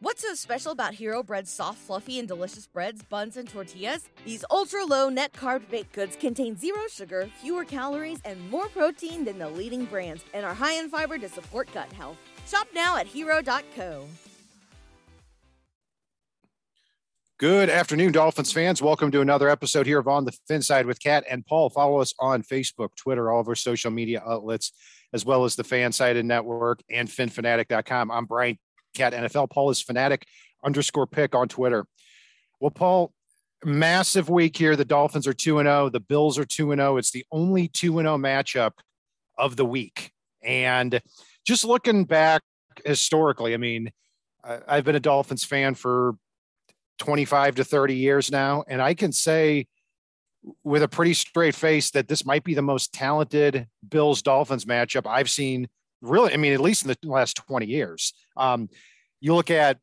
What's so special about Hero Bread's soft, fluffy, and delicious breads, buns, and tortillas? These ultra low net carb baked goods contain zero sugar, fewer calories, and more protein than the leading brands, and are high in fiber to support gut health. Shop now at hero.co. Good afternoon, Dolphins fans. Welcome to another episode here of On the Fin Side with Kat and Paul. Follow us on Facebook, Twitter, all of our social media outlets, as well as the Fansided Network and FinFanatic.com. I'm Brian Cat NFL. Paul is fanatic underscore pick on Twitter. Well, Paul, massive week here. The Dolphins are 2 0. The Bills are 2 0. It's the only 2 0 matchup of the week. And just looking back historically, I mean, I've been a Dolphins fan for 25 to 30 years now. And I can say with a pretty straight face that this might be the most talented Bills Dolphins matchup I've seen really, I mean, at least in the last 20 years. Um, you look at,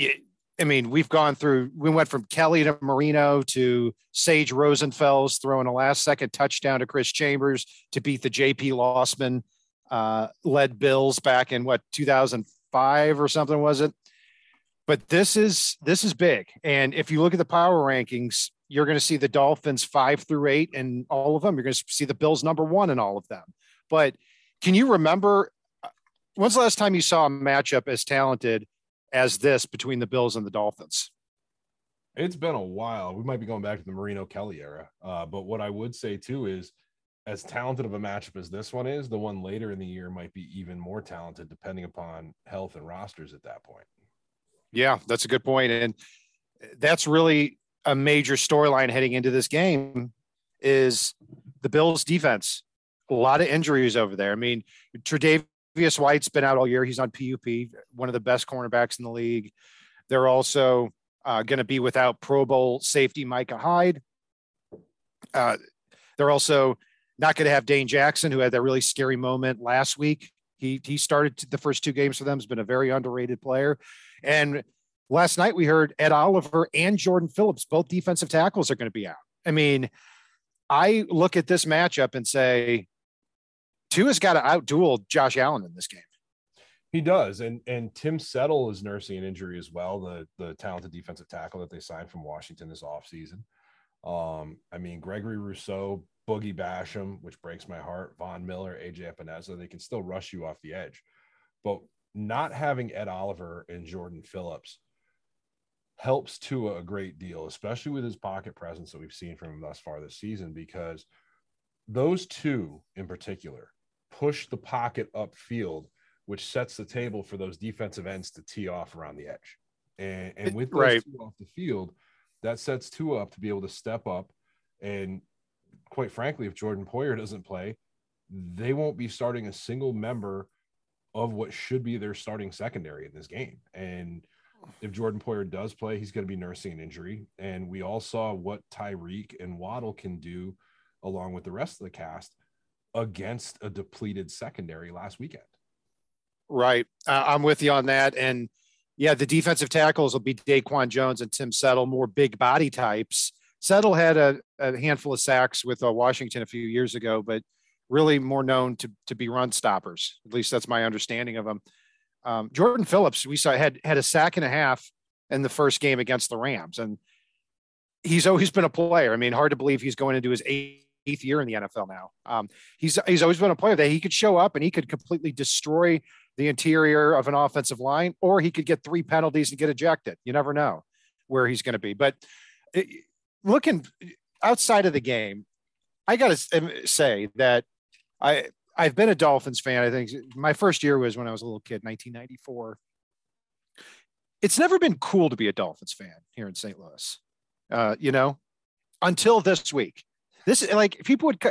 I mean, we've gone through, we went from Kelly to Marino to Sage Rosenfels throwing a last second touchdown to Chris Chambers to beat the JP Losman uh, led Bills back in what, 2005 or something, was it? But this is this is big. And if you look at the power rankings, you're going to see the Dolphins five through eight and all of them. You're going to see the Bills number one in all of them. But can you remember uh, when's the last time you saw a matchup as talented as this between the Bills and the Dolphins? It's been a while. We might be going back to the Marino Kelly era. Uh, but what I would say too is, as talented of a matchup as this one is, the one later in the year might be even more talented, depending upon health and rosters at that point. Yeah, that's a good point, and that's really a major storyline heading into this game. Is the Bills' defense a lot of injuries over there. I mean, Tre'Davious White's been out all year. He's on PUP, one of the best cornerbacks in the league. They're also uh, going to be without Pro Bowl safety Micah Hyde. Uh, they're also not going to have Dane Jackson, who had that really scary moment last week. He he started the first two games for them. Has been a very underrated player, and last night we heard Ed Oliver and Jordan Phillips, both defensive tackles, are going to be out. I mean, I look at this matchup and say Tua's got to outduel Josh Allen in this game. He does, and and Tim Settle is nursing an injury as well. The the talented defensive tackle that they signed from Washington this offseason. Um, I mean Gregory Rousseau, Boogie Basham, which breaks my heart. Von Miller, AJ Epenesa, they can still rush you off the edge, but not having Ed Oliver and Jordan Phillips helps Tua a great deal, especially with his pocket presence that we've seen from him thus far this season, because those two in particular push the pocket upfield, which sets the table for those defensive ends to tee off around the edge. And, and with those right. two off the field, that sets Tua up to be able to step up. And quite frankly, if Jordan Poyer doesn't play, they won't be starting a single member of what should be their starting secondary in this game. And if Jordan Poyer does play, he's going to be nursing an injury. And we all saw what Tyreek and Waddle can do along with the rest of the cast against a depleted secondary last weekend. Right. Uh, I'm with you on that. And yeah, the defensive tackles will be Daquan Jones and Tim Settle, more big body types. Settle had a, a handful of sacks with uh, Washington a few years ago, but really more known to, to be run stoppers. At least that's my understanding of him. Um, Jordan Phillips, we saw had had a sack and a half in the first game against the Rams, and he's always been a player. I mean, hard to believe he's going into his eighth eighth year in the NFL now. Um, he's he's always been a player that he could show up and he could completely destroy the interior of an offensive line, or he could get three penalties and get ejected. You never know where he's going to be. But it, looking outside of the game, I got to say that I I've been a Dolphins fan. I think my first year was when I was a little kid, 1994. It's never been cool to be a Dolphins fan here in St. Louis. Uh, you know, until this week. This is like people would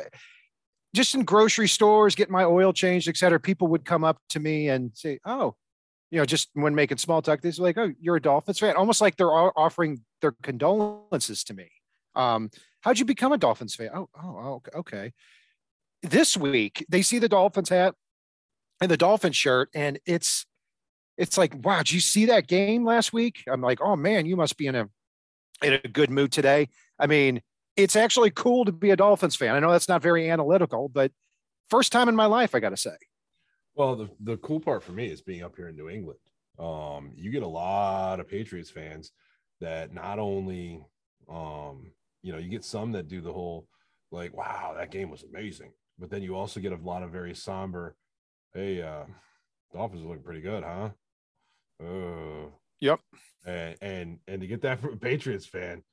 just in grocery stores, get my oil changed, et cetera. People would come up to me and say, "Oh, you know, just when making small talk, they're like, "Oh, you're a Dolphins fan," almost like they're offering their condolences to me. Um, how'd you become a Dolphins fan? Oh, oh, okay. This week, they see the Dolphins hat and the Dolphins shirt, and it's it's like, wow, did you see that game last week? I'm like, oh man, you must be in a in a good mood today. I mean, it's actually cool to be a Dolphins fan. I know that's not very analytical, but first time in my life, I got to say. Well, the, the cool part for me is being up here in New England. Um, you get a lot of Patriots fans that not only, um, you know, you get some that do the whole like, wow, that game was amazing, but then you also get a lot of very somber, hey, uh, Dolphins are looking pretty good, huh? Uh, yep. And and and to get that from a Patriots fan,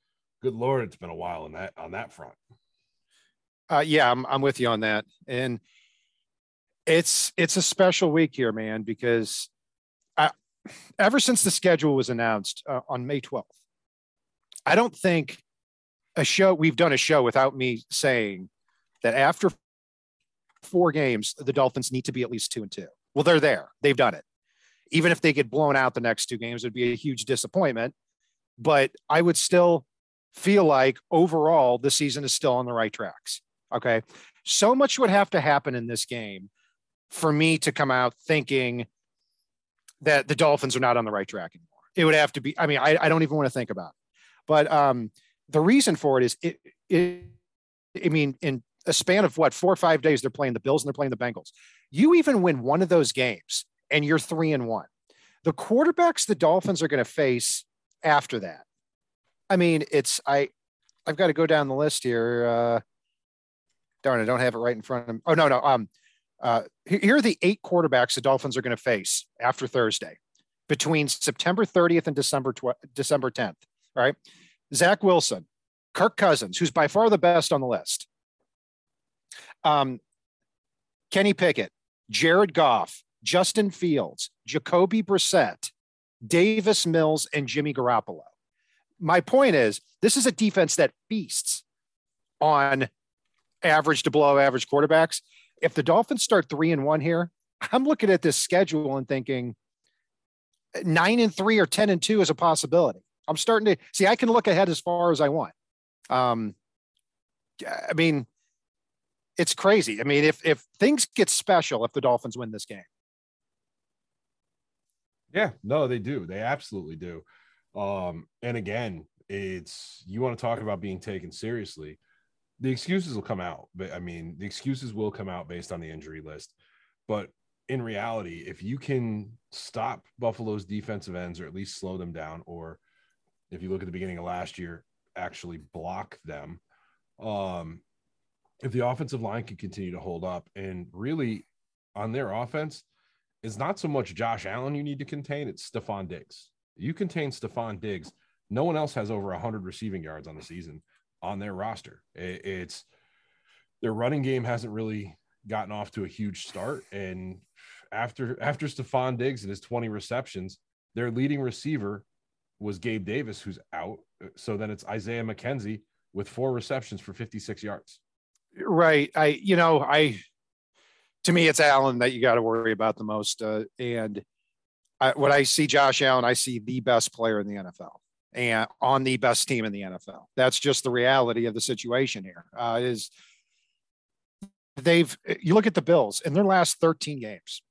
good lord, it's been a while on that on that front. Uh, yeah, I'm I'm with you on that, and it's it's a special week here, man, because I, ever since the schedule was announced uh, on May 12th, I don't think a show we've done a show without me saying that after four games, the Dolphins need to be at least two and two. Well, they're there. They've done it. Even if they get blown out the next two games, it'd be a huge disappointment. But I would still feel like overall the season is still on the right tracks. Okay. So much would have to happen in this game for me to come out thinking that the Dolphins are not on the right track anymore. It would have to be, I mean, I, I don't even want to think about it. But um, the reason for it is it, it I mean, in a span of what four or five days, they're playing the Bills and they're playing the Bengals. You even win one of those games and you're three and one. The quarterbacks the Dolphins are going to face after that. I mean, it's I I've got to go down the list here. Uh darn, I don't have it right in front of me. Oh no, no. Um uh here are the eight quarterbacks the Dolphins are going to face after Thursday between September 30th and December tw- December 10th. All right. Zach Wilson, Kirk Cousins, who's by far the best on the list. Um, Kenny Pickett, Jared Goff, Justin Fields, Jacoby Brissett, Davis Mills, and Jimmy Garoppolo. My point is, this is a defense that feasts on average to below average quarterbacks. If the Dolphins start three and one here, I'm looking at this schedule and thinking nine and three or 10 and two is a possibility. I'm starting to see, I can look ahead as far as I want. Um, I mean, it's crazy. I mean, if if things get special, if the Dolphins win this game. Yeah, no, they do. They absolutely do. Um, and again, it's you want to talk about being taken seriously. The excuses will come out, but I mean, the excuses will come out based on the injury list. But in reality, if you can stop Buffalo's defensive ends or at least slow them down, or if you look at the beginning of last year, actually block them, um, if the offensive line can continue to hold up and really on their offense, it's not so much Josh Allen you need to contain, it's Stefon Diggs. You contain Stefon Diggs. No one else has over 100 receiving yards on the season on their roster. It's their running game hasn't really gotten off to a huge start. And after after Stefon Diggs and his 20 receptions, their leading receiver was Gabe Davis, who's out. So then it's Isaiah McKenzie with four receptions for 56 yards. Right. I, you know, I, to me, it's Allen that you got to worry about the most. Uh, and I, when I see Josh Allen, I see the best player in the NFL and on the best team in the NFL. That's just the reality of the situation here. Uh, is they've, you look at the Bills in their last 13 games,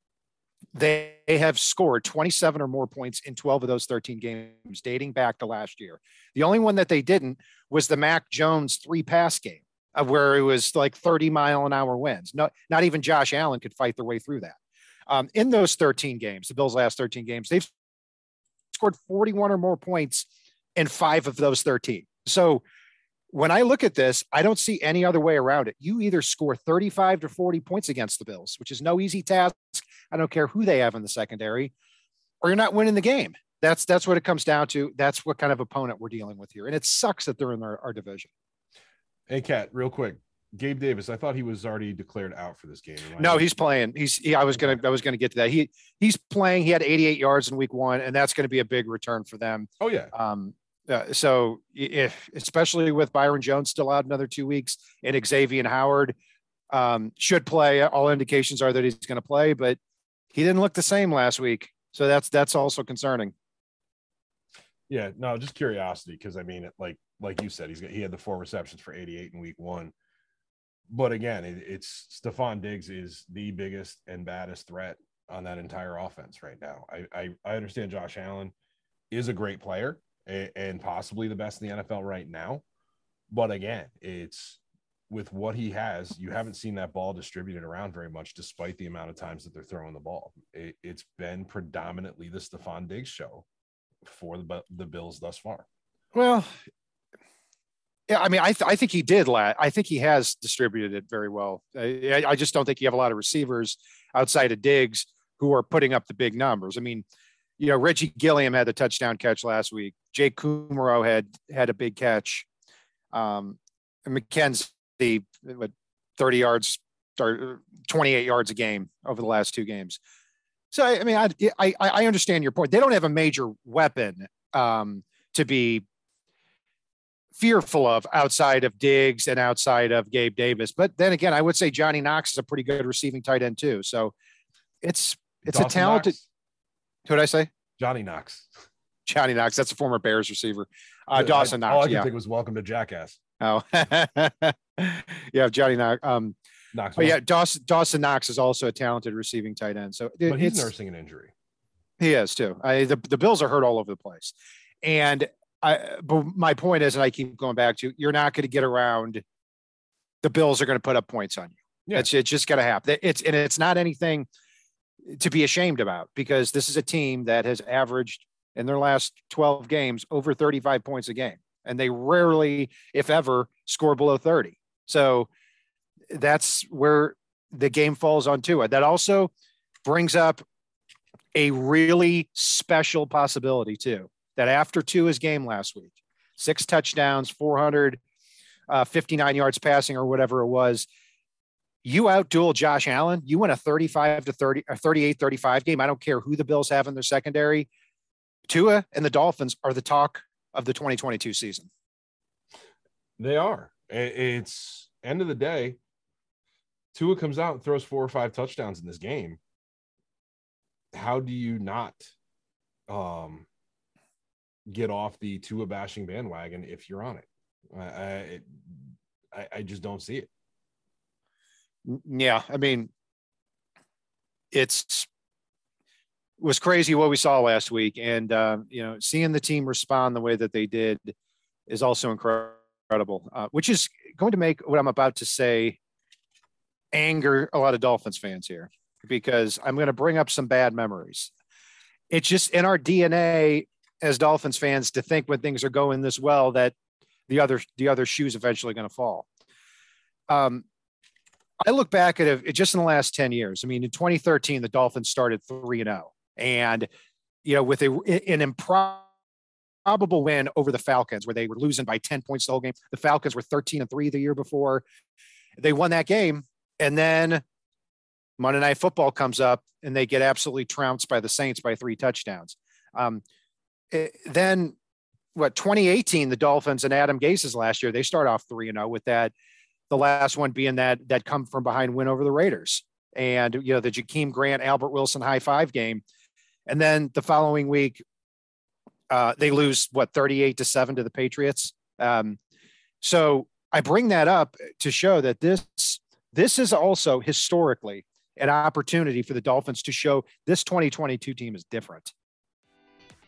they have scored 27 or more points in 12 of those 13 games dating back to last year. The only one that they didn't was the Mac Jones three pass game of where it was like 30 mile an hour winds. No, not even Josh Allen could fight their way through that. Um, in those 13 games, the Bills' last 13 games, they've scored 41 or more points in five of those 13. So when I look at this, I don't see any other way around it. You either score 35 to 40 points against the Bills, which is no easy task. I don't care who they have in the secondary, or you're not winning the game. That's that's what it comes down to. That's what kind of opponent we're dealing with here. And it sucks that they're in our, our division. Hey, Cat, real quick. Gabe Davis, I thought he was already declared out for this game. No, he's playing. He's. He, I was gonna. I was gonna get to that. He he's playing. He had 88 yards in week one, and that's going to be a big return for them. Oh yeah. Um. Uh, so if especially with Byron Jones still out another two weeks and Xavier Howard um, should play. All indications are that he's going to play, but he didn't look the same last week. So that's that's also concerning. Yeah, no, just curiosity because I mean, like like you said, he's he had the four receptions for 88 in week one. But again, it, it's Stefon Diggs is the biggest and baddest threat on that entire offense right now. I, I, I understand Josh Allen is a great player and, and possibly the best in the NFL right now. But again, it's with what he has, you haven't seen that ball distributed around very much, despite the amount of times that they're throwing the ball. It, has been predominantly the Stefon Diggs show for the the Bills thus far. Well, yeah, I mean, I, th- I think he did. La- I think he has distributed it very well. I, I just don't think you have a lot of receivers outside of Diggs who are putting up the big numbers. I mean, you know, Reggie Gilliam had the touchdown catch last week. Jake Kumerow had had a big catch. Um, McKenzie, what, 30 yards or 28 yards a game over the last two games. So I mean, I I, I understand your point. They don't have a major weapon um, to be fearful of outside of Diggs and outside of Gabe Davis. But then again, I would say Johnny Knox is a pretty good receiving tight end too. So it's it's Dawson a talented. Knox. Who did I say? Johnny Knox. Johnny Knox. That's a former Bears receiver. Uh, Dawson Knox. All I could yeah. think was Welcome to Jackass. Oh, yeah, Johnny Knox. Um, Knox. But yeah, Dawson, Dawson Knox is also a talented receiving tight end. So, but he's nursing an injury. He is too. I, the the Bills are hurt all over the place, and I. But my point is, and I keep going back to, you're not going to get around. The Bills are going to put up points on you. Yeah. It's it's just going to happen. It's and it's not anything to be ashamed about because this is a team that has averaged in their last 12 games over 35 points a game and they rarely if ever score below 30 so that's where the game falls on Tua. That also brings up a really special possibility too. That after his game last week, six touchdowns, 459 uh, yards passing or whatever it was, you outduel Josh Allen. You win a 35 to 30 a 38 35 game. I don't care who the Bills have in their secondary. Tua and the Dolphins are the talk of the 2022 season. They are. It's end of the day. Tua comes out and throws four or five touchdowns in this game. How do you not um, get off the Tua bashing bandwagon if you're on it? I, I, I just don't see it. Yeah, I mean, it's it was crazy what we saw last week, and uh, you know, seeing the team respond the way that they did is also incredible. Uh, which is going to make what I'm about to say anger a lot of Dolphins fans here because I'm going to bring up some bad memories. It's just in our DNA as Dolphins fans to think when things are going this well that the other the other shoes eventually going to fall. Um, I look back at it just in the last 10 years. I mean, in 2013, the Dolphins started 3 and 0. And, you know, with a, an improbable win over the Falcons where they were losing by 10 points the whole game. The Falcons were 13 and 3 the year before. They won that game. And then Monday Night Football comes up and they get absolutely trounced by the Saints by three touchdowns. Um, it, then, what 2018, the Dolphins and Adam Gase's last year, they start off 3 and 0 with that the last one being that that come from behind win over the Raiders. And you know, the Jakeem Grant, Albert Wilson high five game. And then the following week, uh, they lose what 38 to 7 to the Patriots. Um, so I bring that up to show that this this is also historically an opportunity for the Dolphins to show this 2022 team is different.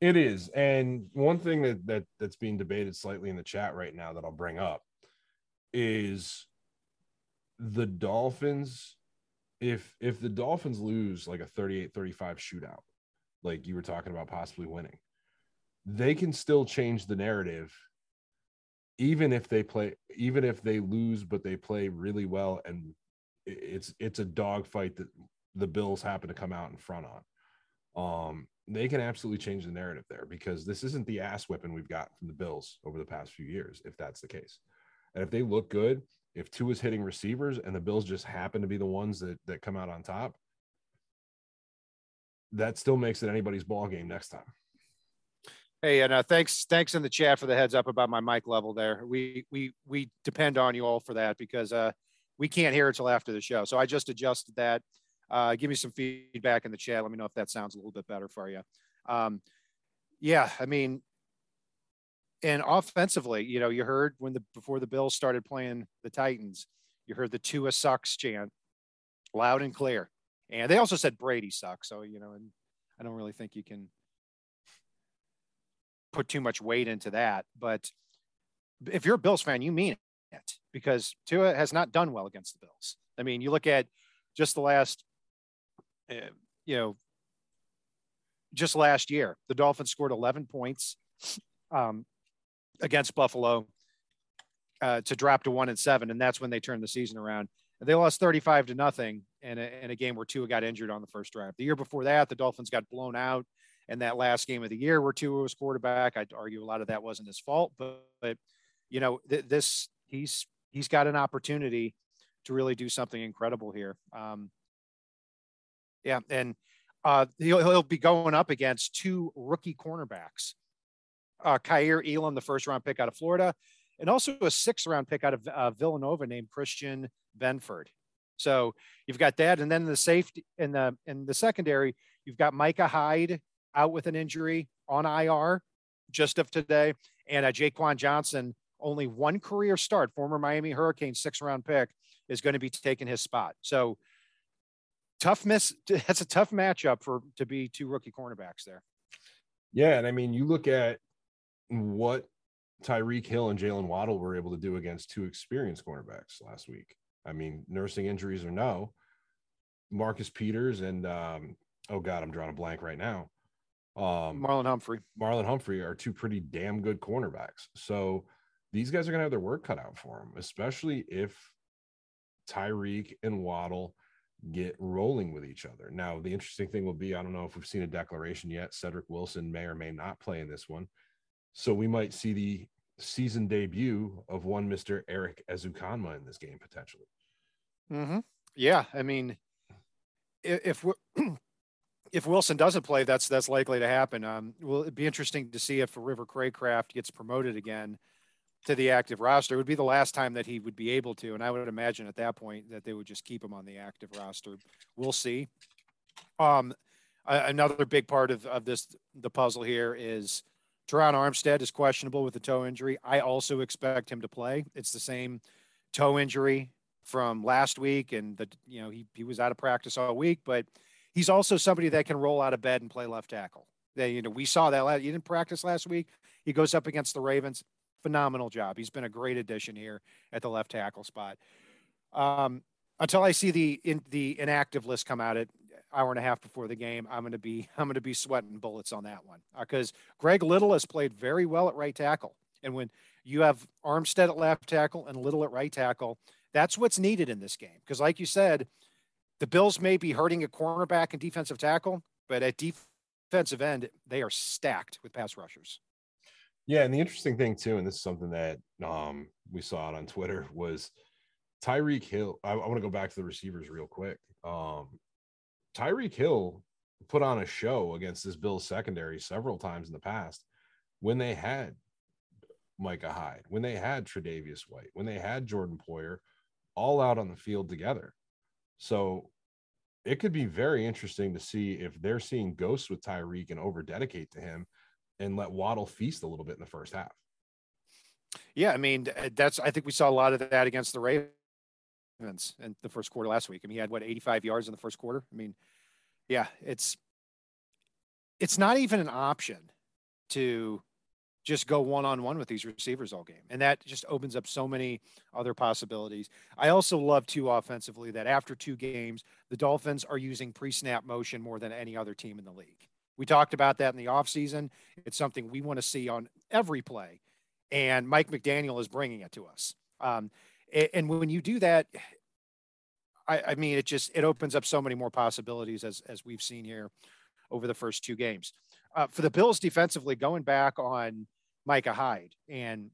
It is. And one thing that, that that's being debated slightly in the chat right now that I'll bring up is the Dolphins if if the Dolphins lose like a 38-35 shootout, like you were talking about possibly winning, they can still change the narrative even if they play even if they lose but they play really well and it's it's a dogfight that the bills happen to come out in front on um they can absolutely change the narrative there because this isn't the ass whipping we've got from the bills over the past few years if that's the case and if they look good if Tua is hitting receivers and the bills just happen to be the ones that that come out on top that still makes it anybody's ball game next time Hey, and uh, thanks, thanks in the chat for the heads up about my mic level there. We we we depend on you all for that because uh, we can't hear until after the show. So I just adjusted that. Uh, give me some feedback in the chat. Let me know if that sounds a little bit better for you. Um, yeah, I mean, and offensively, you know, you heard when the before the Bills started playing the Titans, you heard the Tua sucks chant loud and clear. And they also said Brady sucks. So, you know, and I don't really think you can put too much weight into that. But if you're a Bills fan, you mean it because Tua has not done well against the Bills. I mean, you look at just the last, you know, just last year, the Dolphins scored 11 points um, against Buffalo uh, to drop to one and seven, and that's when they turned the season around. They lost 35 to nothing in a, in a game where Tua got injured on the first drive. The year before that, the Dolphins got blown out in that last game of the year where Tua was quarterback. I'd argue a lot of that wasn't his fault, but, but you know, th- this he's he's got an opportunity to really do something incredible here. Um, yeah, and uh, he'll, he'll be going up against two rookie cornerbacks, uh, Kaiir Elam, the first round pick out of Florida, and also a sixth round pick out of uh, Villanova named Christian Benford. So you've got that, and then the safety in the in the secondary, you've got Micah Hyde out with an injury on IR just of today, and a Jaquan Johnson, only one career start, former Miami Hurricane six round pick, is going to be taking his spot. So tough miss. That's a tough matchup for to be two rookie cornerbacks there. Yeah, and I mean, you look at what Tyreek Hill and Jaylen Waddle were able to do against two experienced cornerbacks last week. I mean, nursing injuries or no, Marcus Peters and um, oh god, I'm drawing a blank right now. Um, Marlon Humphrey. Marlon Humphrey are two pretty damn good cornerbacks. So these guys are going to have their work cut out for them, especially if Tyreek and Waddle get rolling with each other. Now, the interesting thing will be I don't know if we've seen a declaration yet. Cedric Wilson may or may not play in this one. So we might see the season debut of one Mr. Erik Ezukanma in this game potentially. Mm-hmm. Yeah, I mean, if if Wilson doesn't play, that's that's likely to happen. Um, will it be interesting to see if River Cracraft gets promoted again to the active roster? It would be the last time that he would be able to, and I would imagine at that point that they would just keep him on the active roster. We'll see. Um, another big part of, of this the puzzle here is Terron Armstead is questionable with a toe injury. I also expect him to play. It's the same toe injury from last week, and the you know he he was out of practice all week, but he's also somebody that can roll out of bed and play left tackle. That you know we saw that last, he didn't practice last week. He goes up against the Ravens. Phenomenal job. He's been a great addition here at the left tackle spot. Um, until I see the in, the inactive list come out at hour and a half before the game, I'm going to be I'm going to be sweating bullets on that one because uh, Greg Little has played very well at right tackle, and when you have Armstead at left tackle and Little at right tackle, that's what's needed in this game. Because like you said, the Bills may be hurting a cornerback and defensive tackle, but at defensive end, they are stacked with pass rushers. Yeah, and the interesting thing too, and this is something that um, we saw it on Twitter was Tyreek Hill. I, I want to go back to the receivers real quick. Um, Tyreek Hill put on a show against this Bills secondary several times in the past when they had Micah Hyde, when they had Tre'Davious White, when they had Jordan Poyer all out on the field together. So it could be very interesting to see if they're seeing ghosts with Tyreek and over dedicate to him and let Waddle feast a little bit in the first half. Yeah, I mean that's I think we saw a lot of that against the Ravens in the first quarter last week. I mean, he had what 85 yards in the first quarter. I mean, yeah, it's it's not even an option to just go one on one with these receivers all game. And that just opens up so many other possibilities. I also love too offensively that after two games, the Dolphins are using pre snap motion more than any other team in the league. We talked about that in the offseason. It's something we want to see on every play. And Mike McDaniel is bringing it to us. Um, and when you do that, I, I mean, it just it opens up so many more possibilities as as we've seen here over the first two games. Uh, for the Bills defensively, going back on Micah Hyde, and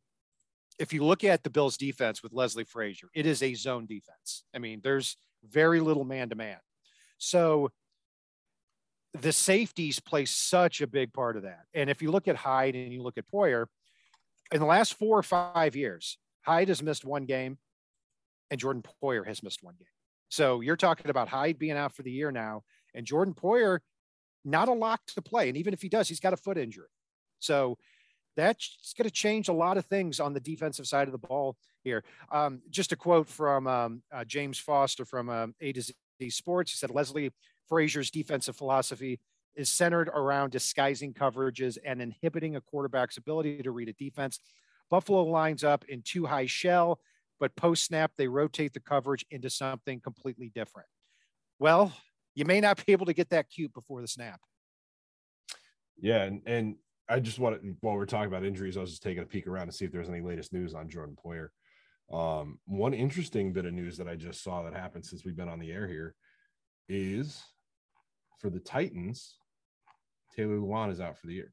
if you look at the Bills defense with Leslie Frazier, it is a zone defense. I mean, there's very little man to man. So the safeties play such a big part of that. And if you look at Hyde and you look at Poyer, in the last four or five years, Hyde has missed one game and Jordan Poyer has missed one game. So you're talking about Hyde being out for the year now and Jordan Poyer not a lock to play. And even if he does, he's got a foot injury. So that's going to change a lot of things on the defensive side of the ball here. Um, just a quote from um, uh, James Foster from um, A to Z Sports. He said Leslie Frazier's defensive philosophy is centered around disguising coverages and inhibiting a quarterback's ability to read a defense. Buffalo lines up in two high shell, but post snap, they rotate the coverage into something completely different. Well, you may not be able to get that cute before the snap. Yeah, and, and I just want to, while we're talking about injuries, I was just taking a peek around to see if there's any latest news on Jordan Poyer. Um, one interesting bit of news that I just saw that happened since we've been on the air here is for the Titans, Taylor Lewan is out for the year.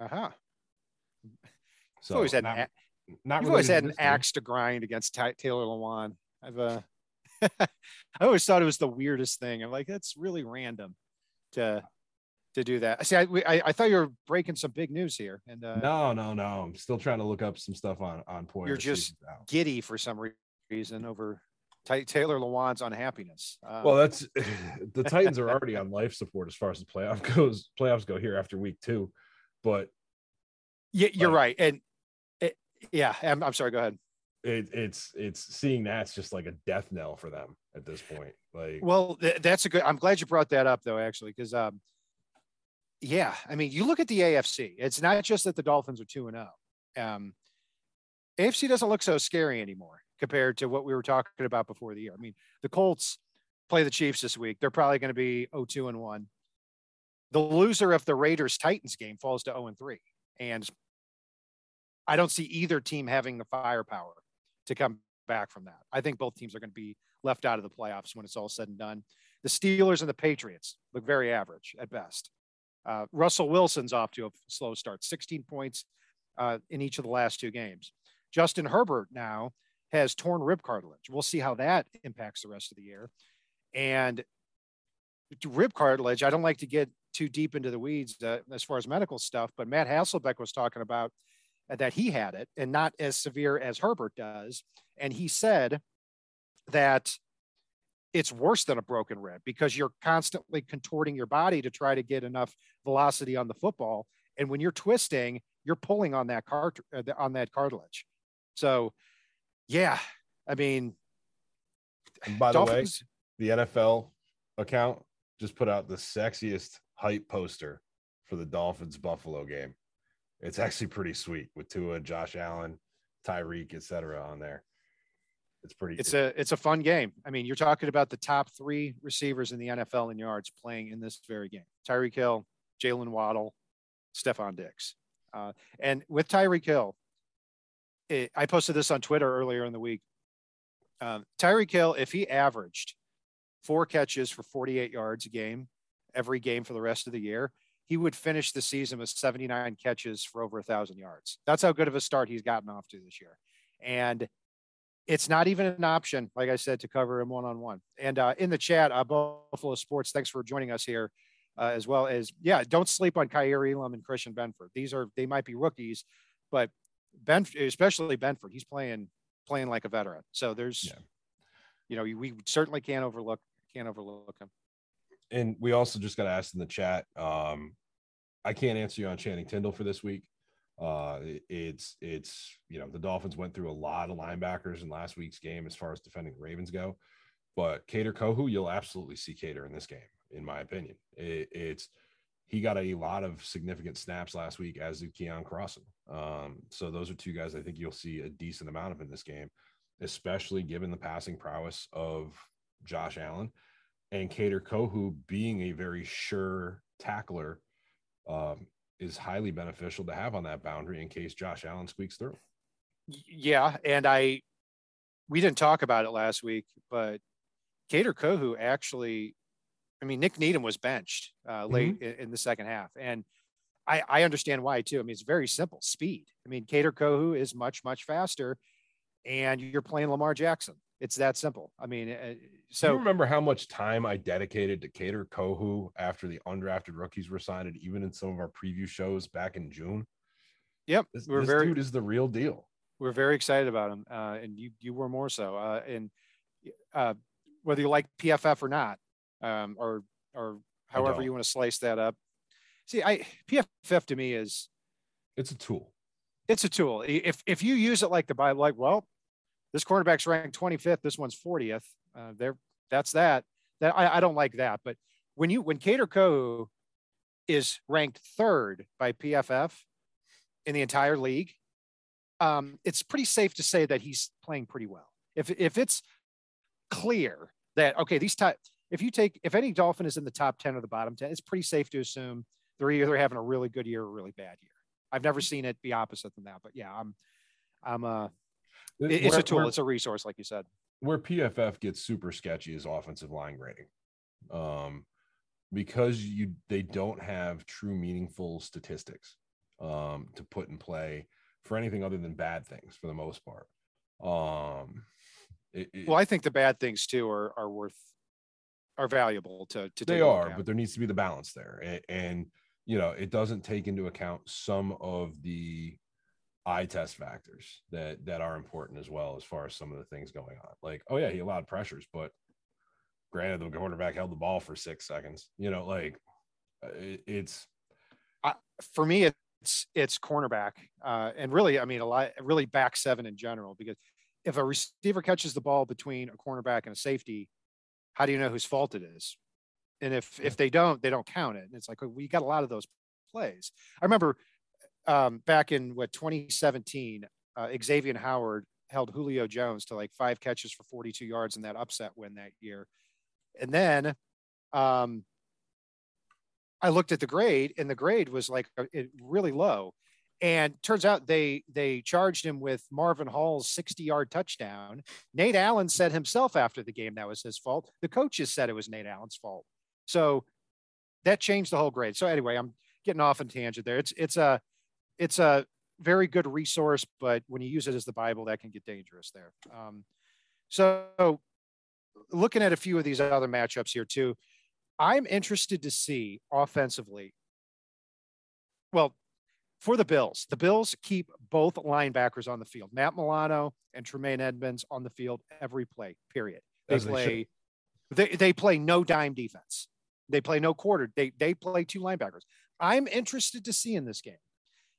Uh huh. So You've always had not, an, not you've always had an axe to grind against Ty- Taylor Lewan. I've uh, I always thought it was the weirdest thing. I'm like, that's really random to to do that. See, I we- I, I thought you were breaking some big news here, and uh, No, no, no. I'm still trying to look up some stuff on on Poyer. You're to see if just- giddy for some reason over Ty- Taylor Lewan's unhappiness. Uh, Well, that's the Titans are already on life support as far as the playoff goes. Playoffs go here after week two, but yeah, you're right, and it, yeah, I'm, I'm sorry. Go ahead. it, it's it's seeing that's just like a death knell for them at this point. Like, Well, th- that's a good. I'm glad you brought that up, though, actually, because um, yeah, I mean, you look at the AFC. It's not just that the Dolphins are two and zero. Um, AFC doesn't look so scary anymore compared to what we were talking about before the year. I mean, the Colts play the Chiefs this week. They're probably going to be 0-2 and one. The loser of the Raiders Titans game falls to 0 and three, and I don't see either team having the firepower to come back from that. I think both teams are going to be left out of the playoffs when it's all said and done. The Steelers and the Patriots look very average at best. Uh, Russell Wilson's off to a slow start, 16 points uh, in each of the last two games. Justin Herbert now has torn rib cartilage. We'll see how that impacts the rest of the year. And rib cartilage, I don't like to get too deep into the weeds uh, as far as medical stuff, but Matt Hasselbeck was talking about uh, that he had it and not as severe as Herbert does. And he said that it's worse than a broken rib because you're constantly contorting your body to try to get enough velocity on the football. And when you're twisting, you're pulling on that cart uh, on that cartilage. So, yeah, I mean, and by the way, the NFL account just put out the sexiest hype poster for the Dolphins Buffalo game. It's actually pretty sweet with Tua, Josh Allen, Tyreek, etc. on there. It's pretty. It's a it's a fun game. I mean, you're talking about the top three receivers in the NFL in yards playing in this very game: Tyreek Hill, Jaylen Waddle, Stefon Diggs. Uh, and with Tyreek Hill, it, I posted this on Twitter earlier in the week. Um, Tyreek Hill, if he averaged four catches for 48 yards a game every game for the rest of the year, he would finish the season with 79 catches for over a thousand yards. That's how good of a start he's gotten off to this year. And it's not even an option, like I said, to cover him one on one. And uh, in the chat, uh, Buffalo Sports, thanks for joining us here, uh, as well as yeah, don't sleep on Kaiir Elam and Christian Benford. These are they might be rookies, but Ben, especially Benford, he's playing playing like a veteran. So there's, Yeah. you know, we certainly can't overlook can't overlook him. and we also just got asked in the chat. Um, I can't answer you on Channing Tindall for this week. Uh, it's it's you know the Dolphins went through a lot of linebackers in last week's game as far as defending the Ravens go, but Kader Kohou, you'll absolutely see Kader in this game, in my opinion. It, it's he got a lot of significant snaps last week, as did Keion Crossen. Um, so those are two guys I think you'll see a decent amount of in this game, especially given the passing prowess of Josh Allen and Kader Kohou being a very sure tackler um, is highly beneficial to have on that boundary in case Josh Allen squeaks through. Yeah, and I we didn't talk about it last week, but Kader Kohou actually, I mean, Nick Needham was benched uh, late in, in the second half, and I, I understand why too. I mean, it's very simple speed. I mean, Kader Kohou is much much faster, and you're playing Lamar Jackson, It's that simple. I mean, uh, Do you so remember how much time I dedicated to Kader Kohou after the undrafted rookies were signed, even in some of our preview shows back in June? yep, This, we're this very dude is the real deal. we're very excited about him, uh, and you you were more so. Uh, and uh, whether you like PFF or not, um, or or however you want to slice that up. See, I PFF to me is It's a tool. it's a tool. If if you use it like the Bible, like well, this quarterback's ranked 25th, this one's 40th. Uh, there, that's that. That I, I don't like that. But when you when Kader Kohou is ranked third by PFF in the entire league, um, it's pretty safe to say that he's playing pretty well. If if it's clear that okay, these type if you take if any dolphin is in the top 10 or the bottom 10, it's pretty safe to assume they're either having a really good year or a really bad year. I've never seen it be opposite than that, but yeah, I'm I'm uh it's Where- a tool, where- it's a resource, like you said. where PFF gets super sketchy is offensive line grading. Um, because you they don't have true meaningful statistics um to put in play for anything other than bad things for the most part. Um it, it- Well, I think the bad things too are are worth are valuable to to they take a look are, but there needs to be the balance there. And, and you know, it doesn't take into account some of the eye test factors that that are important as well as far as some of the things going on. Like, oh yeah, he allowed pressures, but granted, the quarterback held the ball for six seconds. You know, like uh, it, it's for me it's it's cornerback uh, and really i mean a lot really back seven in general because if a receiver catches the ball between a cornerback and a safety how do you know whose fault it is? And if if they don't they don't count it. And it's like we got a lot of those plays. I remember um, back in what 2017 uh, xavier howard held julio jones to like five catches for 42 yards in that upset win that year. And then um, I looked at the grade and the grade was like uh, it really low. And turns out they they charged him with Marvin Hall's 60 yard touchdown. Nate Allen said himself after the game that was his fault. The coaches said it was Nate Allen's fault. So that changed the whole grade. So anyway, I'm getting off on tangent there. It's it's a it's a very good resource, but when you use it as the Bible, that can get dangerous there. Um, so looking at a few of these other matchups here too, I'm interested to see offensively. Well, for the Bills, the Bills keep both linebackers on the field, Matt Milano and Tremaine Edmunds on the field every play, period. They As play they, they play no dime defense. They play no quarter. They they play two linebackers. I'm interested to see in this game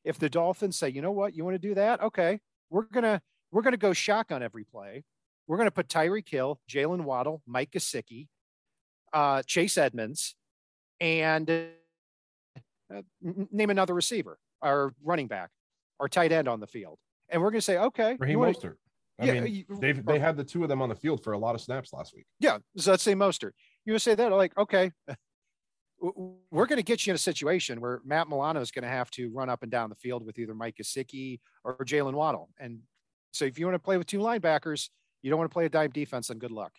if the Dolphins say, you know what, you want to do that? Okay, we're gonna we're gonna go shotgun every play. We're gonna put Tyreek Hill, Jaylen Waddle, Mike Gesicki, uh, Chase Edmonds, and uh, name another receiver, our running back, our tight end on the field, and we're gonna say, okay, Raheem wanna- Mostert. I yeah, mean, they've they had the two of them on the field for a lot of snaps last week. Yeah, so let's say Mostert. You would say that like, okay, we're going to get you in a situation where Matt Milano is going to have to run up and down the field with either Mike Gesicki or Jaylen Waddle. And so if you want to play with two linebackers, you don't want to play a dime defense, then good luck.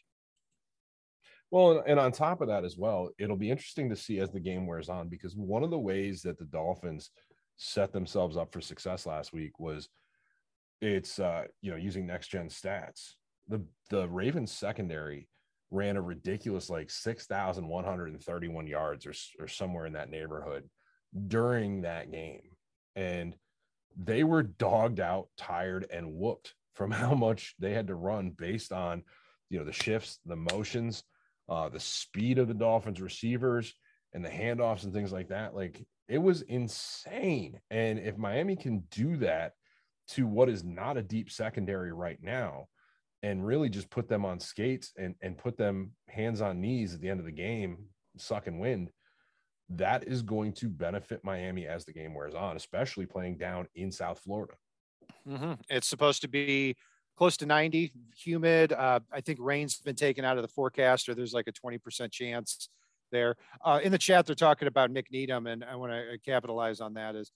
Well, and on top of that as well, it'll be interesting to see as the game wears on because one of the ways that the Dolphins set themselves up for success last week was it's uh you know using next gen stats. The the Ravens secondary ran a ridiculous like 6131 yards or or somewhere in that neighborhood during that game. And they were dogged out, tired and whooped from how much they had to run based on you know the shifts, the motions, uh, the speed of the Dolphins receivers and the handoffs and things like that. Like it was insane. And if Miami can do that to what is not a deep secondary right now, and really just put them on skates and, and put them hands on knees at the end of the game, sucking wind, that is going to benefit Miami as the game wears on, especially playing down in South Florida. Mhm. It's supposed to be close to 90, humid. Uh, I think rain's been taken out of the forecast, or there's like a 20% chance there. Uh, in the chat, they're talking about Nick Needham, and I want to capitalize on that. Is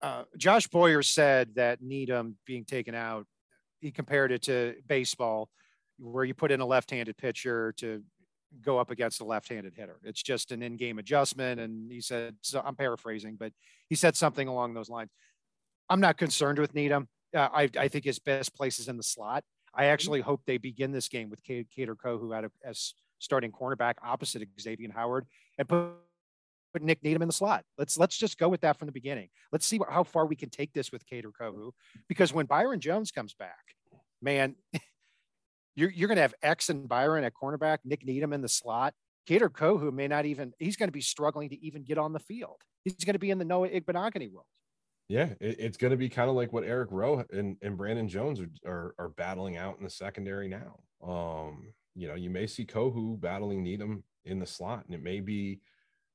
uh, Josh Boyer said that Needham being taken out, he compared it to baseball, where you put in a left-handed pitcher to go up against a left-handed hitter. It's just an in-game adjustment, and he said, so I'm paraphrasing, but he said something along those lines. I'm not concerned with Needham. Uh, I, I think his best place is in the slot. I actually hope they begin this game with Kader Kohou out of as starting cornerback opposite Xavier Howard and put, put Nick Needham in the slot. Let's let's just go with that from the beginning. Let's see what, how far we can take this with Kader Kohou because when Byron Jones comes back, man, you're you're going to have X and Byron at cornerback, Nick Needham in the slot. Kader Kohou may not even he's going to be struggling to even get on the field. He's going to be in the Noah Igbinoghene world. Yeah, it, it's going to be kind of like what Eric Rowe and, and Brandon Jones are, are, are battling out in the secondary now. Um, you know, you may see Kohou battling Needham in the slot, and it may be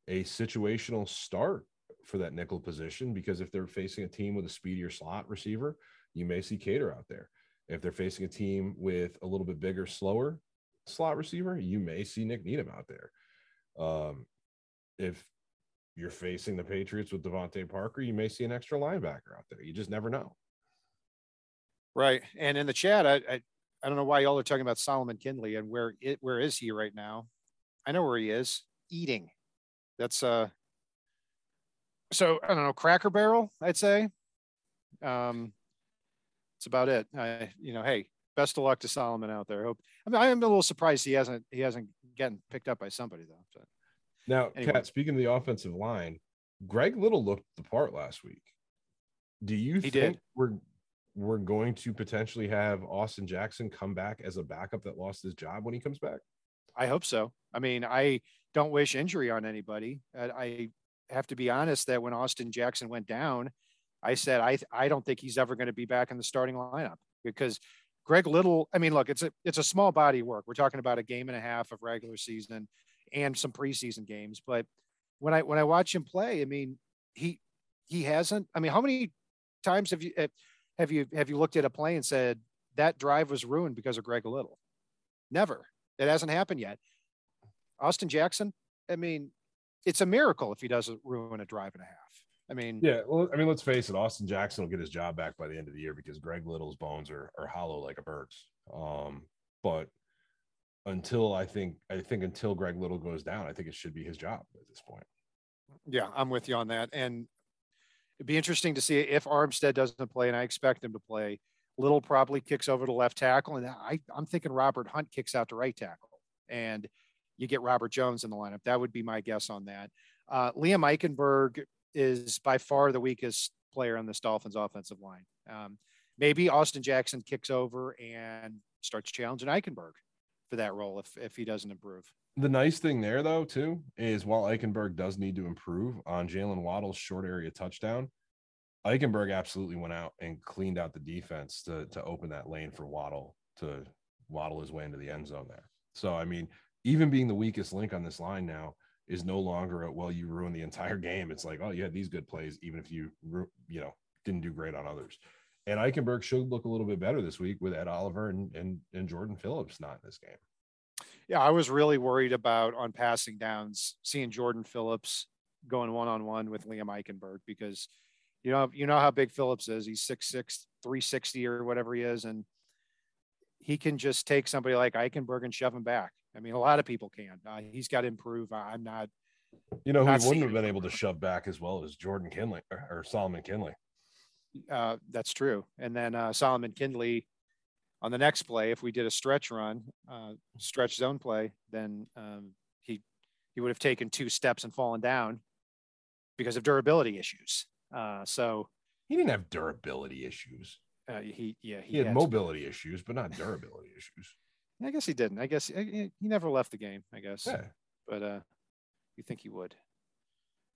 a situational start for that nickel position because if they're facing a team with a speedier slot receiver, you may see Kader out there. If they're facing a team with a little bit bigger, slower slot receiver, you may see Nik Needham out there. Um, if you're facing the Patriots with DeVante Parker, you may see an extra linebacker out there. You just never know. Right. And in the chat, I, I, I don't know why y'all are talking about Solomon Kindley and where it where is he right now? I know where he is. Eating. That's uh so I don't know, cracker barrel, I'd say. Um that's about it. I you know, hey, best of luck to Solomon out there. I hope I mean I'm a little surprised he hasn't he hasn't getting picked up by somebody though. So. Now, anyway. Kat, speaking of the offensive line, Greg Little looked the part last week. Do you he think did. we're we're going to potentially have Austin Jackson come back as a backup that lost his job when he comes back? I hope so. I mean, I don't wish injury on anybody. I have to be honest that when Austin Jackson went down, I said I I don't think he's ever going to be back in the starting lineup because Greg Little. I mean, look, it's a it's a small body work. We're talking about a game and a half of regular season and some preseason games. But when I when I watch him play, I mean, he he hasn't. I mean, how many times have you eh, have you have you looked at a play and said that drive was ruined because of Greg Little? Never. It hasn't happened yet. Austin Jackson. I mean, it's a miracle if he doesn't ruin a drive and a half. I mean, yeah. Well, I mean, let's face it. Austin Jackson will get his job back by the end of the year because Greg Little's bones are are hollow like a bird's. Um, but until I think I think until Greg Little goes down, I think it should be his job at this point. Yeah, I'm with you on that. And it'd be interesting to see if Armstead doesn't play, and I expect him to play. Little probably kicks over to left tackle, and I, I'm thinking Robert Hunt kicks out to right tackle, and you get Robert Jones in the lineup. That would be my guess on that. Uh, Liam Eichenberg is by far the weakest player on this Dolphins offensive line. Um, maybe Austin Jackson kicks over and starts challenging Eichenberg for that role if if he doesn't improve. The nice thing there, though, too, is while Eichenberg does need to improve on Jaylen Waddle's short area touchdown, Eichenberg absolutely went out and cleaned out the defense to to open that lane for Waddle to waddle his way into the end zone there. So I mean, even being the weakest link on this line now is no longer a well, you ruined the entire game. It's like, oh, you had these good plays, even if you you know didn't do great on others. And Eichenberg should look a little bit better this week with Ed Oliver and, and, and Jordan Phillips not in this game. Yeah, I was really worried about on passing downs seeing Jordan Phillips going one on one with Liam Eichenberg because you know you know how big Phillips is. He's 6'6, 360 or whatever he is, and he can just take somebody like Eichenberg and shove him back. I mean, a lot of people can. Uh, he's got to improve. I'm not. You know, he wouldn't have been able to shove back as well as Jordan Kindley or, or Solomon Kindley. Uh, that's true. And then uh, Solomon Kindley on the next play, if we did a stretch run, uh, stretch zone play, then um, he he would have taken two steps and fallen down because of durability issues. Uh, so he didn't have durability issues. Uh, he yeah he, he had, had, mobility issues, but not durability issues. I guess he didn't. I guess he, he never left the game. I guess, yeah. but uh, you think he would?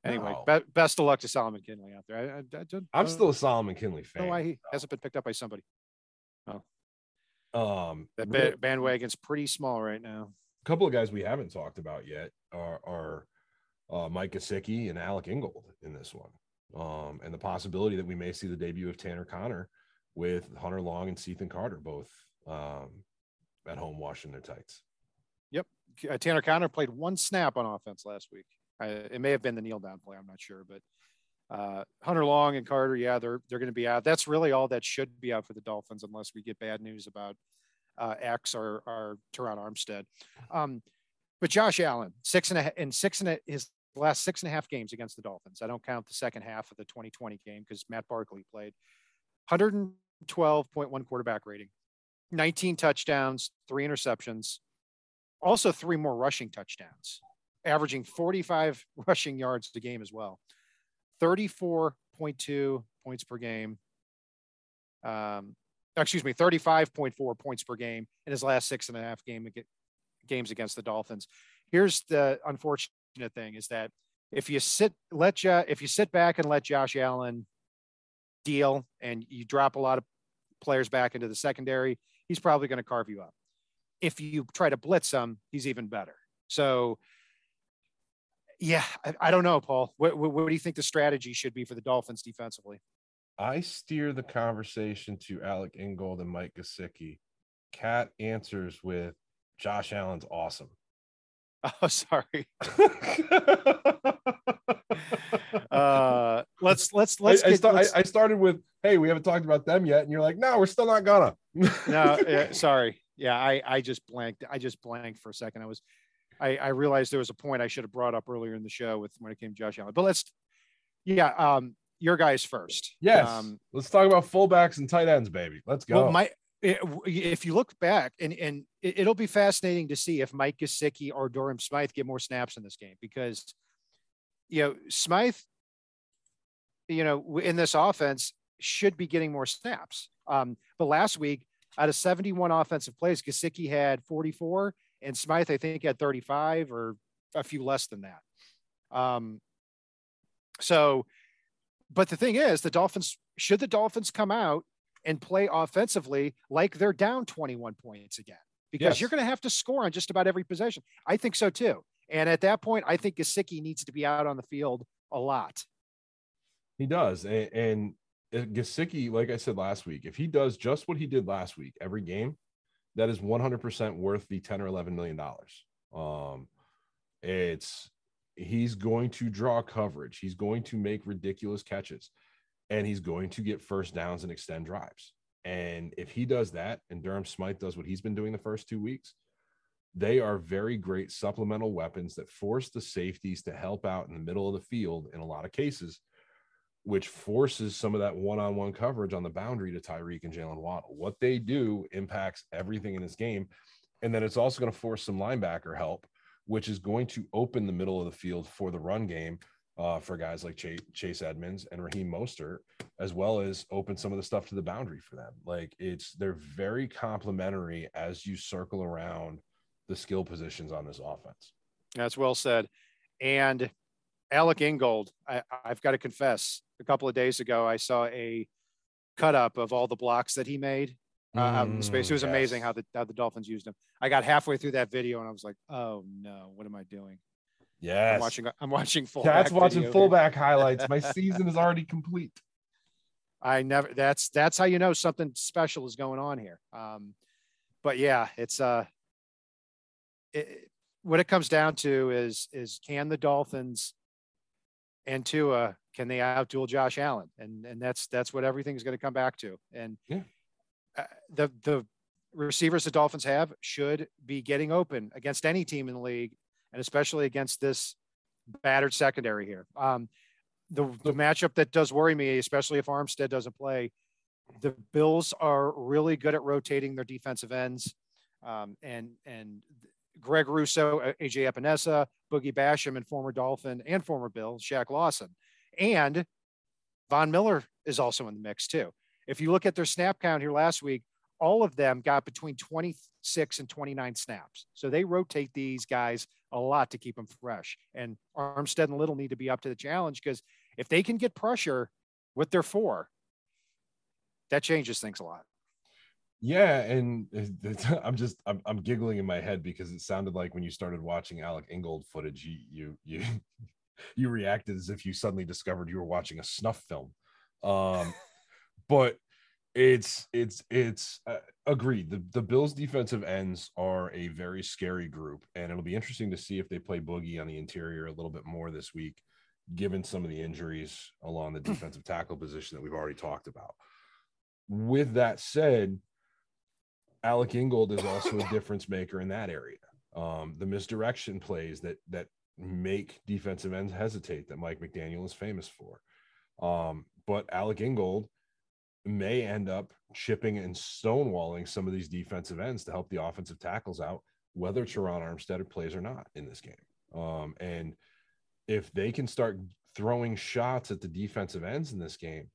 Anyway, no. be- best of luck to Solomon Kindley out there. I, I, am still a Solomon Kindley fan. Know why he hasn't been picked up by somebody? Oh, um, that ba- bandwagon's pretty small right now. A couple of guys we haven't talked about yet are, are uh, Mike Gesicki and Alec Ingold in this one, um, and the possibility that we may see the debut of Tanner Conner with Hunter Long and Cethan Carter both um, at home washing their tights. Yep, uh, Tanner Conner played one snap on offense last week. I, it may have been the kneel down play. I'm not sure, but uh, Hunter Long and Carter, yeah, they're they're going to be out. That's really all that should be out for the Dolphins, unless we get bad news about uh, X or or Terron Armstead. Um, but Josh Allen, six and a in six and a, his last six and a half games against the Dolphins. I don't count the second half of the 2020 game because Matt Barkley played. 112.1 quarterback rating, 19 touchdowns, three interceptions, also three more rushing touchdowns, averaging 45 rushing yards a game as well. 34.2 points per game. Um, excuse me, 35.4 points per game in his last six and a half game games against the Dolphins. Here's the unfortunate thing is that if you sit let you if you sit back and let Josh Allen deal and you drop a lot of players back into the secondary, he's probably going to carve you up. If you try to blitz him, he's even better. So yeah, I, I don't know, Paul. What, what, what do you think the strategy should be for the Dolphins defensively? I steer the conversation to Alec Ingold and Mike Gesicki. Cat answers with Josh Allen's awesome. Oh, sorry. uh, let's let's let's. I, get, I, let's... I, started with, "Hey, we haven't talked about them yet," and you're like, "No, we're still not gonna." no, yeah, sorry. Yeah, I I just blanked. I just blanked for a second. I was, I I realized there was a point I should have brought up earlier in the show with when it came to Josh Allen. But let's, yeah, um, your guys first. Yes. Um, let's talk about fullbacks and tight ends, baby. Let's go. Well, my if you look back, and and it'll be fascinating to see if Mike Gesicki or Durham Smythe get more snaps in this game because, you know, Smythe, you know, in this offense should be getting more snaps. Um, but last week, out of 71 offensive plays, Gesicki had 44, and Smythe I think had 35 or a few less than that. Um, so, but the thing is, the Dolphins should the Dolphins come out and play offensively like they're down 21 points again because yes. you're going to have to score on just about every possession. I think so too. And at that point, I think Gesicki needs to be out on the field a lot. He does. And, and uh, Gesicki, like I said last week, if he does just what he did last week, every game, that is 100% worth the 10 or 11 million dollars. Um, it's he's going to draw coverage. He's going to make ridiculous catches and he's going to get first downs and extend drives. And if he does that, and Durham Smythe does what he's been doing the first two weeks, they are very great supplemental weapons that force the safeties to help out in the middle of the field in a lot of cases, which forces some of that one on one coverage on the boundary to Tyreek and Jaylen Waddle. What they do impacts everything in this game. And then it's also going to force some linebacker help, which is going to open the middle of the field for the run game uh, for guys like Chase, Chase Edmonds and Raheem Mostert, as well as open some of the stuff to the boundary for them. Like it's they're very complementary as you circle around the skill positions on this offense. That's well said. And Alec Ingold, I, I've got to confess, a couple of days ago I saw a cut up of all the blocks that he made uh, out in space. It was mm, yes. amazing how the how the Dolphins used him. I got halfway through that video and I was like, "Oh no, what am I doing?" Yeah, I'm watching. I'm watching full. That's watching fullback highlights. My season is already complete. I never. That's that's how you know something special is going on here. Um, but yeah, it's uh, it, what it comes down to is is can the Dolphins and Tua can they outduel Josh Allen, and and that's that's what everything's going to come back to. And yeah. uh, the the receivers the Dolphins have should be getting open against any team in the league and especially against this battered secondary here. Um, the, the matchup that does worry me, especially if Armstead doesn't play, the Bills are really good at rotating their defensive ends. Um, and and Greg Rousseau, AJ Epenesa, Boogie Basham, and former Dolphin and former Bill Shaq Lawson, and Von Miller is also in the mix too. If you look at their snap count here last week, all of them got between 26 and 29 snaps. So they rotate these guys a lot to keep them fresh. And Armstead and Little need to be up to the challenge because if they can get pressure with their four, that changes things a lot. Yeah, and I'm just I'm, I'm giggling in my head because it sounded like when you started watching Alec Ingold footage, you you you you reacted as if you suddenly discovered you were watching a snuff film. Um, but it's it's it's uh, agreed. The the Bills defensive ends are a very scary group, and it'll be interesting to see if they play Boogie on the interior a little bit more this week, given some of the injuries along the defensive tackle position that we've already talked about. With that said, Alec Ingold is also a difference maker in that area. Um, the misdirection plays that that make defensive ends hesitate that Mike McDaniel is famous for. Um, but Alec Ingold may end up chipping and stonewalling some of these defensive ends to help the offensive tackles out, whether Terron Armstead plays or not in this game. Um, and if they can start throwing shots at the defensive ends in this game,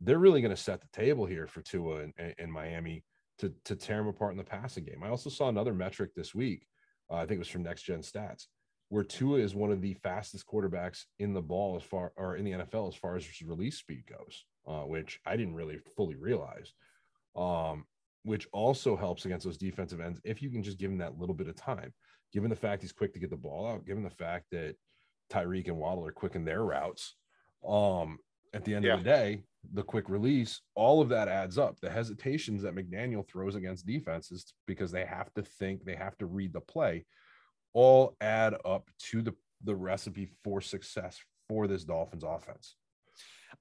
they're really going to set the table here for Tua and, and Miami to, to tear them apart in the passing game. I also saw another metric this week. Uh, I think it was from Next Gen Stats, where Tua is one of the fastest quarterbacks in the ball as far or in the NFL as far as release speed goes, uh, which I didn't really fully realize. Um, which also helps against those defensive ends if you can just give him that little bit of time. Given the fact he's quick to get the ball out, given the fact that Tyreek and Waddle are quick in their routes, um, at the end yeah. of the day, the quick release, all of that adds up. The hesitations that McDaniel throws against defenses because they have to think, they have to read the play, all add up to the, the recipe for success for this Dolphins offense.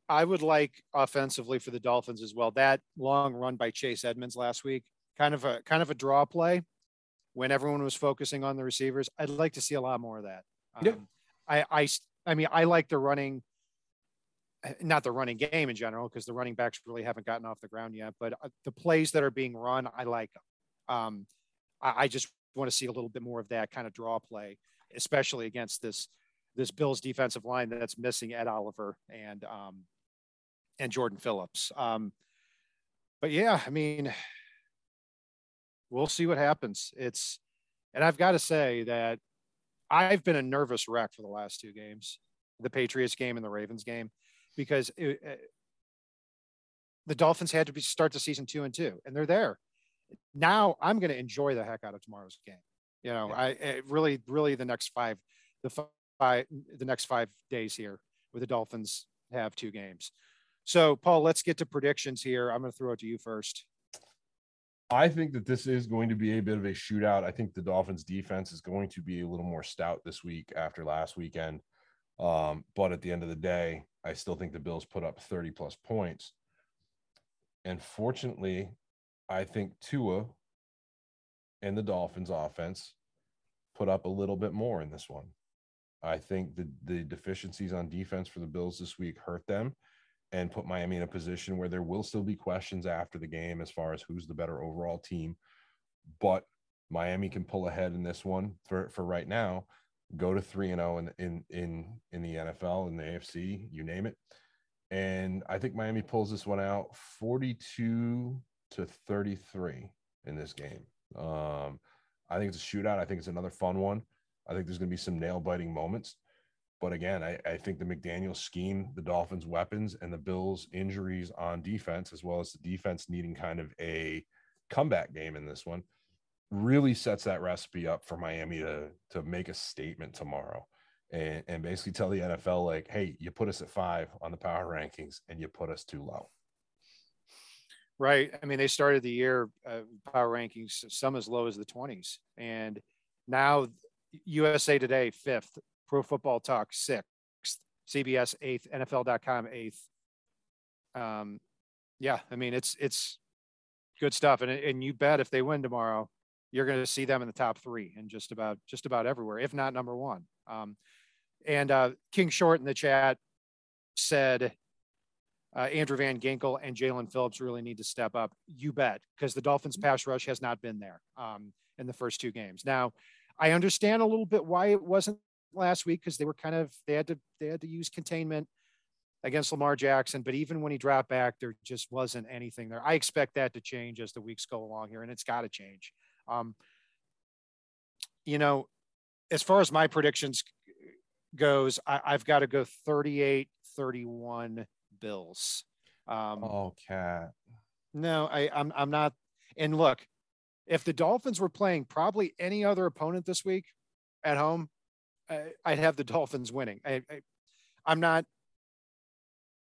I would like offensively for the Dolphins as well. That long run by Chase Edmonds last week, kind of a kind of a draw play when everyone was focusing on the receivers. I'd like to see a lot more of that. Yeah. Um, I, I I mean I like the running not the running game in general because the running backs really haven't gotten off the ground yet. But uh, the plays that are being run, I like. Um, I, I just want to see a little bit more of that kind of draw play, especially against this this Bills defensive line that's missing Ed Oliver and um, and Jordan Phillips. Um, but yeah, I mean, we'll see what happens. It's and I've got to say that I've been a nervous wreck for the last two games, the Patriots game and the Ravens game because it, it, the Dolphins had to be, start the season two and two, and they're there. Now I'm going to enjoy the heck out of tomorrow's game. You know. I really, really the next five, the five, the next five days here where the Dolphins have two games. So, Paul, let's get to predictions here. I'm going to throw it to you first. I think that this is going to be a bit of a shootout. I think the Dolphins defense is going to be a little more stout this week after last weekend. Um, but at the end of the day, I still think the Bills put up 30 plus points. And fortunately, I think Tua and the Dolphins offense put up a little bit more in this one. I think the, the deficiencies on defense for the Bills this week hurt them and put Miami in a position where there will still be questions after the game as far as who's the better overall team. But Miami can pull ahead in this one for, for right now go to 3 and 0 in, in in in the NFL and the AFC, you name it. And I think Miami pulls this one out 42 to 33 in this game. Um, I think it's a shootout. I think it's another fun one. I think there's going to be some nail biting moments. But again, I, I, think the McDaniel scheme, the Dolphins' weapons, and the Bills' injuries on defense, as well as the defense needing kind of a comeback game in this one, really sets that recipe up for Miami to to make a statement tomorrow and, and basically tell the NFL like, hey, you put us at five on the power rankings and you put us too low. Right. I mean, they started the year uh, power rankings some as low as the 20s, and now USA Today fifth, Pro Football Talk sixth, CBS eighth, NFL.com eighth. Um, yeah, I mean it's it's good stuff, and and you bet if they win tomorrow, you're going to see them in the top three and just about just about everywhere, if not number one. Um, and uh, King Short in the chat said uh, Andrew Van Ginkel and Jaelan Phillips really need to step up. You bet, because the Dolphins' pass rush has not been there um, in the first two games. Now, I understand a little bit why it wasn't last week because they were kind of they had to they had to use containment against Lamar Jackson. But even when he dropped back, there just wasn't anything there. I expect that to change as the weeks go along here, and it's got to change. Um, you know, as far as my predictions goes, I, have got to go 38 31 Bills. Um, oh, cat. No, I, I'm, I'm not. And look, if the Dolphins were playing probably any other opponent this week at home, I, would have the Dolphins winning. I, I, I'm not.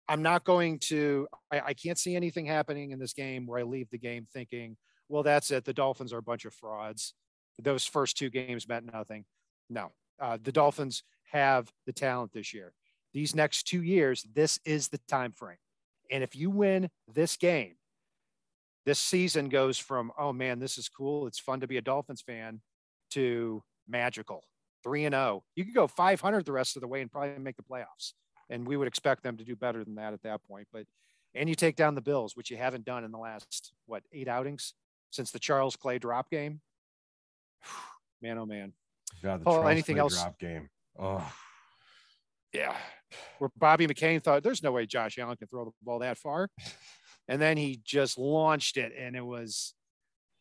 I'm not going to. I, I can't see anything happening in this game where I leave the game thinking, well, that's it. The Dolphins are a bunch of frauds. Those first two games meant nothing. No, uh, the Dolphins have the talent this year. These next two years, this is the time frame. And if you win this game, this season goes from, oh man, this is cool. It's fun to be a Dolphins fan to magical. 3 and 0. You could go 500 the rest of the way and probably make the playoffs. And we would expect them to do better than that at that point. But and you take down the Bills, which you haven't done in the last what eight outings since the Charles Clay drop game. Man, oh man. God, the Paul, Charles anything Clay else? drop game. Oh, Yeah. Where Bobby McCain thought there's no way Josh Allen can throw the ball that far. And then he just launched it and it was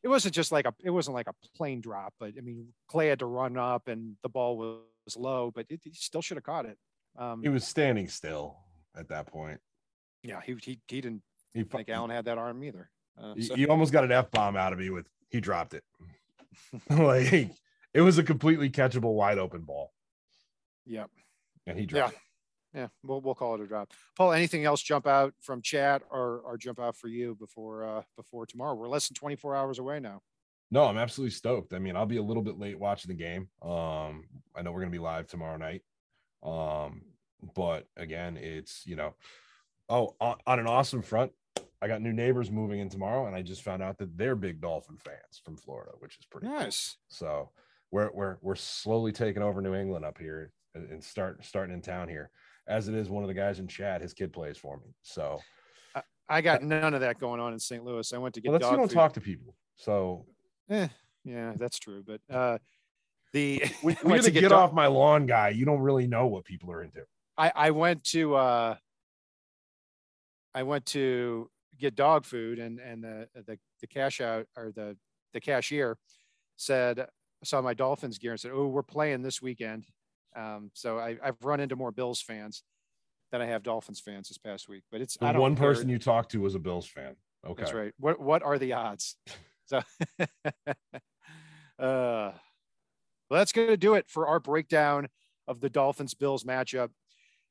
it wasn't just like a it wasn't like a plane drop, but I mean Clay had to run up and the ball was low, but it, he still should have caught it. Um, he was standing still at that point. yeah, he, he he didn't He, fu- think Allen had that arm either. Uh, you, so- you almost got an F bomb out of me with he dropped it. like it was a completely catchable wide open ball. yeah. And he dropped it. Yeah, we'll we'll call it a drop. Paul, anything else jump out from chat or or jump out for you before uh before tomorrow? We're less than 24 hours away now. No, I'm absolutely stoked. I mean, I'll be a little bit late watching the game. Um, I know we're gonna be live tomorrow night. Um, but again, it's you know, oh, on, on an awesome front, I got new neighbors moving in tomorrow, and I just found out that they're big Dolphin fans from Florida, which is pretty cool. Nice. So we're we're we're slowly taking over New England up here and, start starting in town here. As it is, one of the guys in chat, his kid plays for me. So I got none of that going on in St. Louis. I went to get well, that's you don't food. talk to people. So Eh, yeah, that's true. But uh the we, I went to to get, dog- off my lawn, guy. You don't really know what people are into. I, I went to uh I went to get dog food and and the the, the cash out or the the cashier said saw my Dolphins gear and said, "Oh, we're playing this weekend." Um, so I, I've run into more Bills fans than I have Dolphins fans this past week. But it's I The don't one care. person you talked to was a Bills fan. Okay. That's right. What what are the odds? So uh well, that's gonna do it for our breakdown of the Dolphins Bills matchup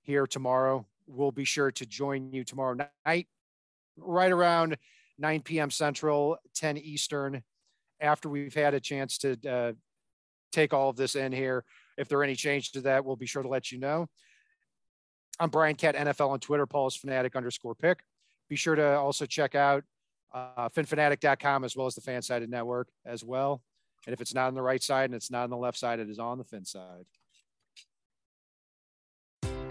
here tomorrow. We'll be sure to join you tomorrow night, right around 9 p.m. Central, 10 Eastern, after we've had a chance to uh, take all of this in here. If there are any changes to that, we'll be sure to let you know. I'm Brian Cat NFL on Twitter, Paul's fanatic underscore pick. Be sure to also check out uh, phinphanatic.com as well as the Fansided Network as well. And if it's not on the right side and it's not on the left side, it is on the fin side.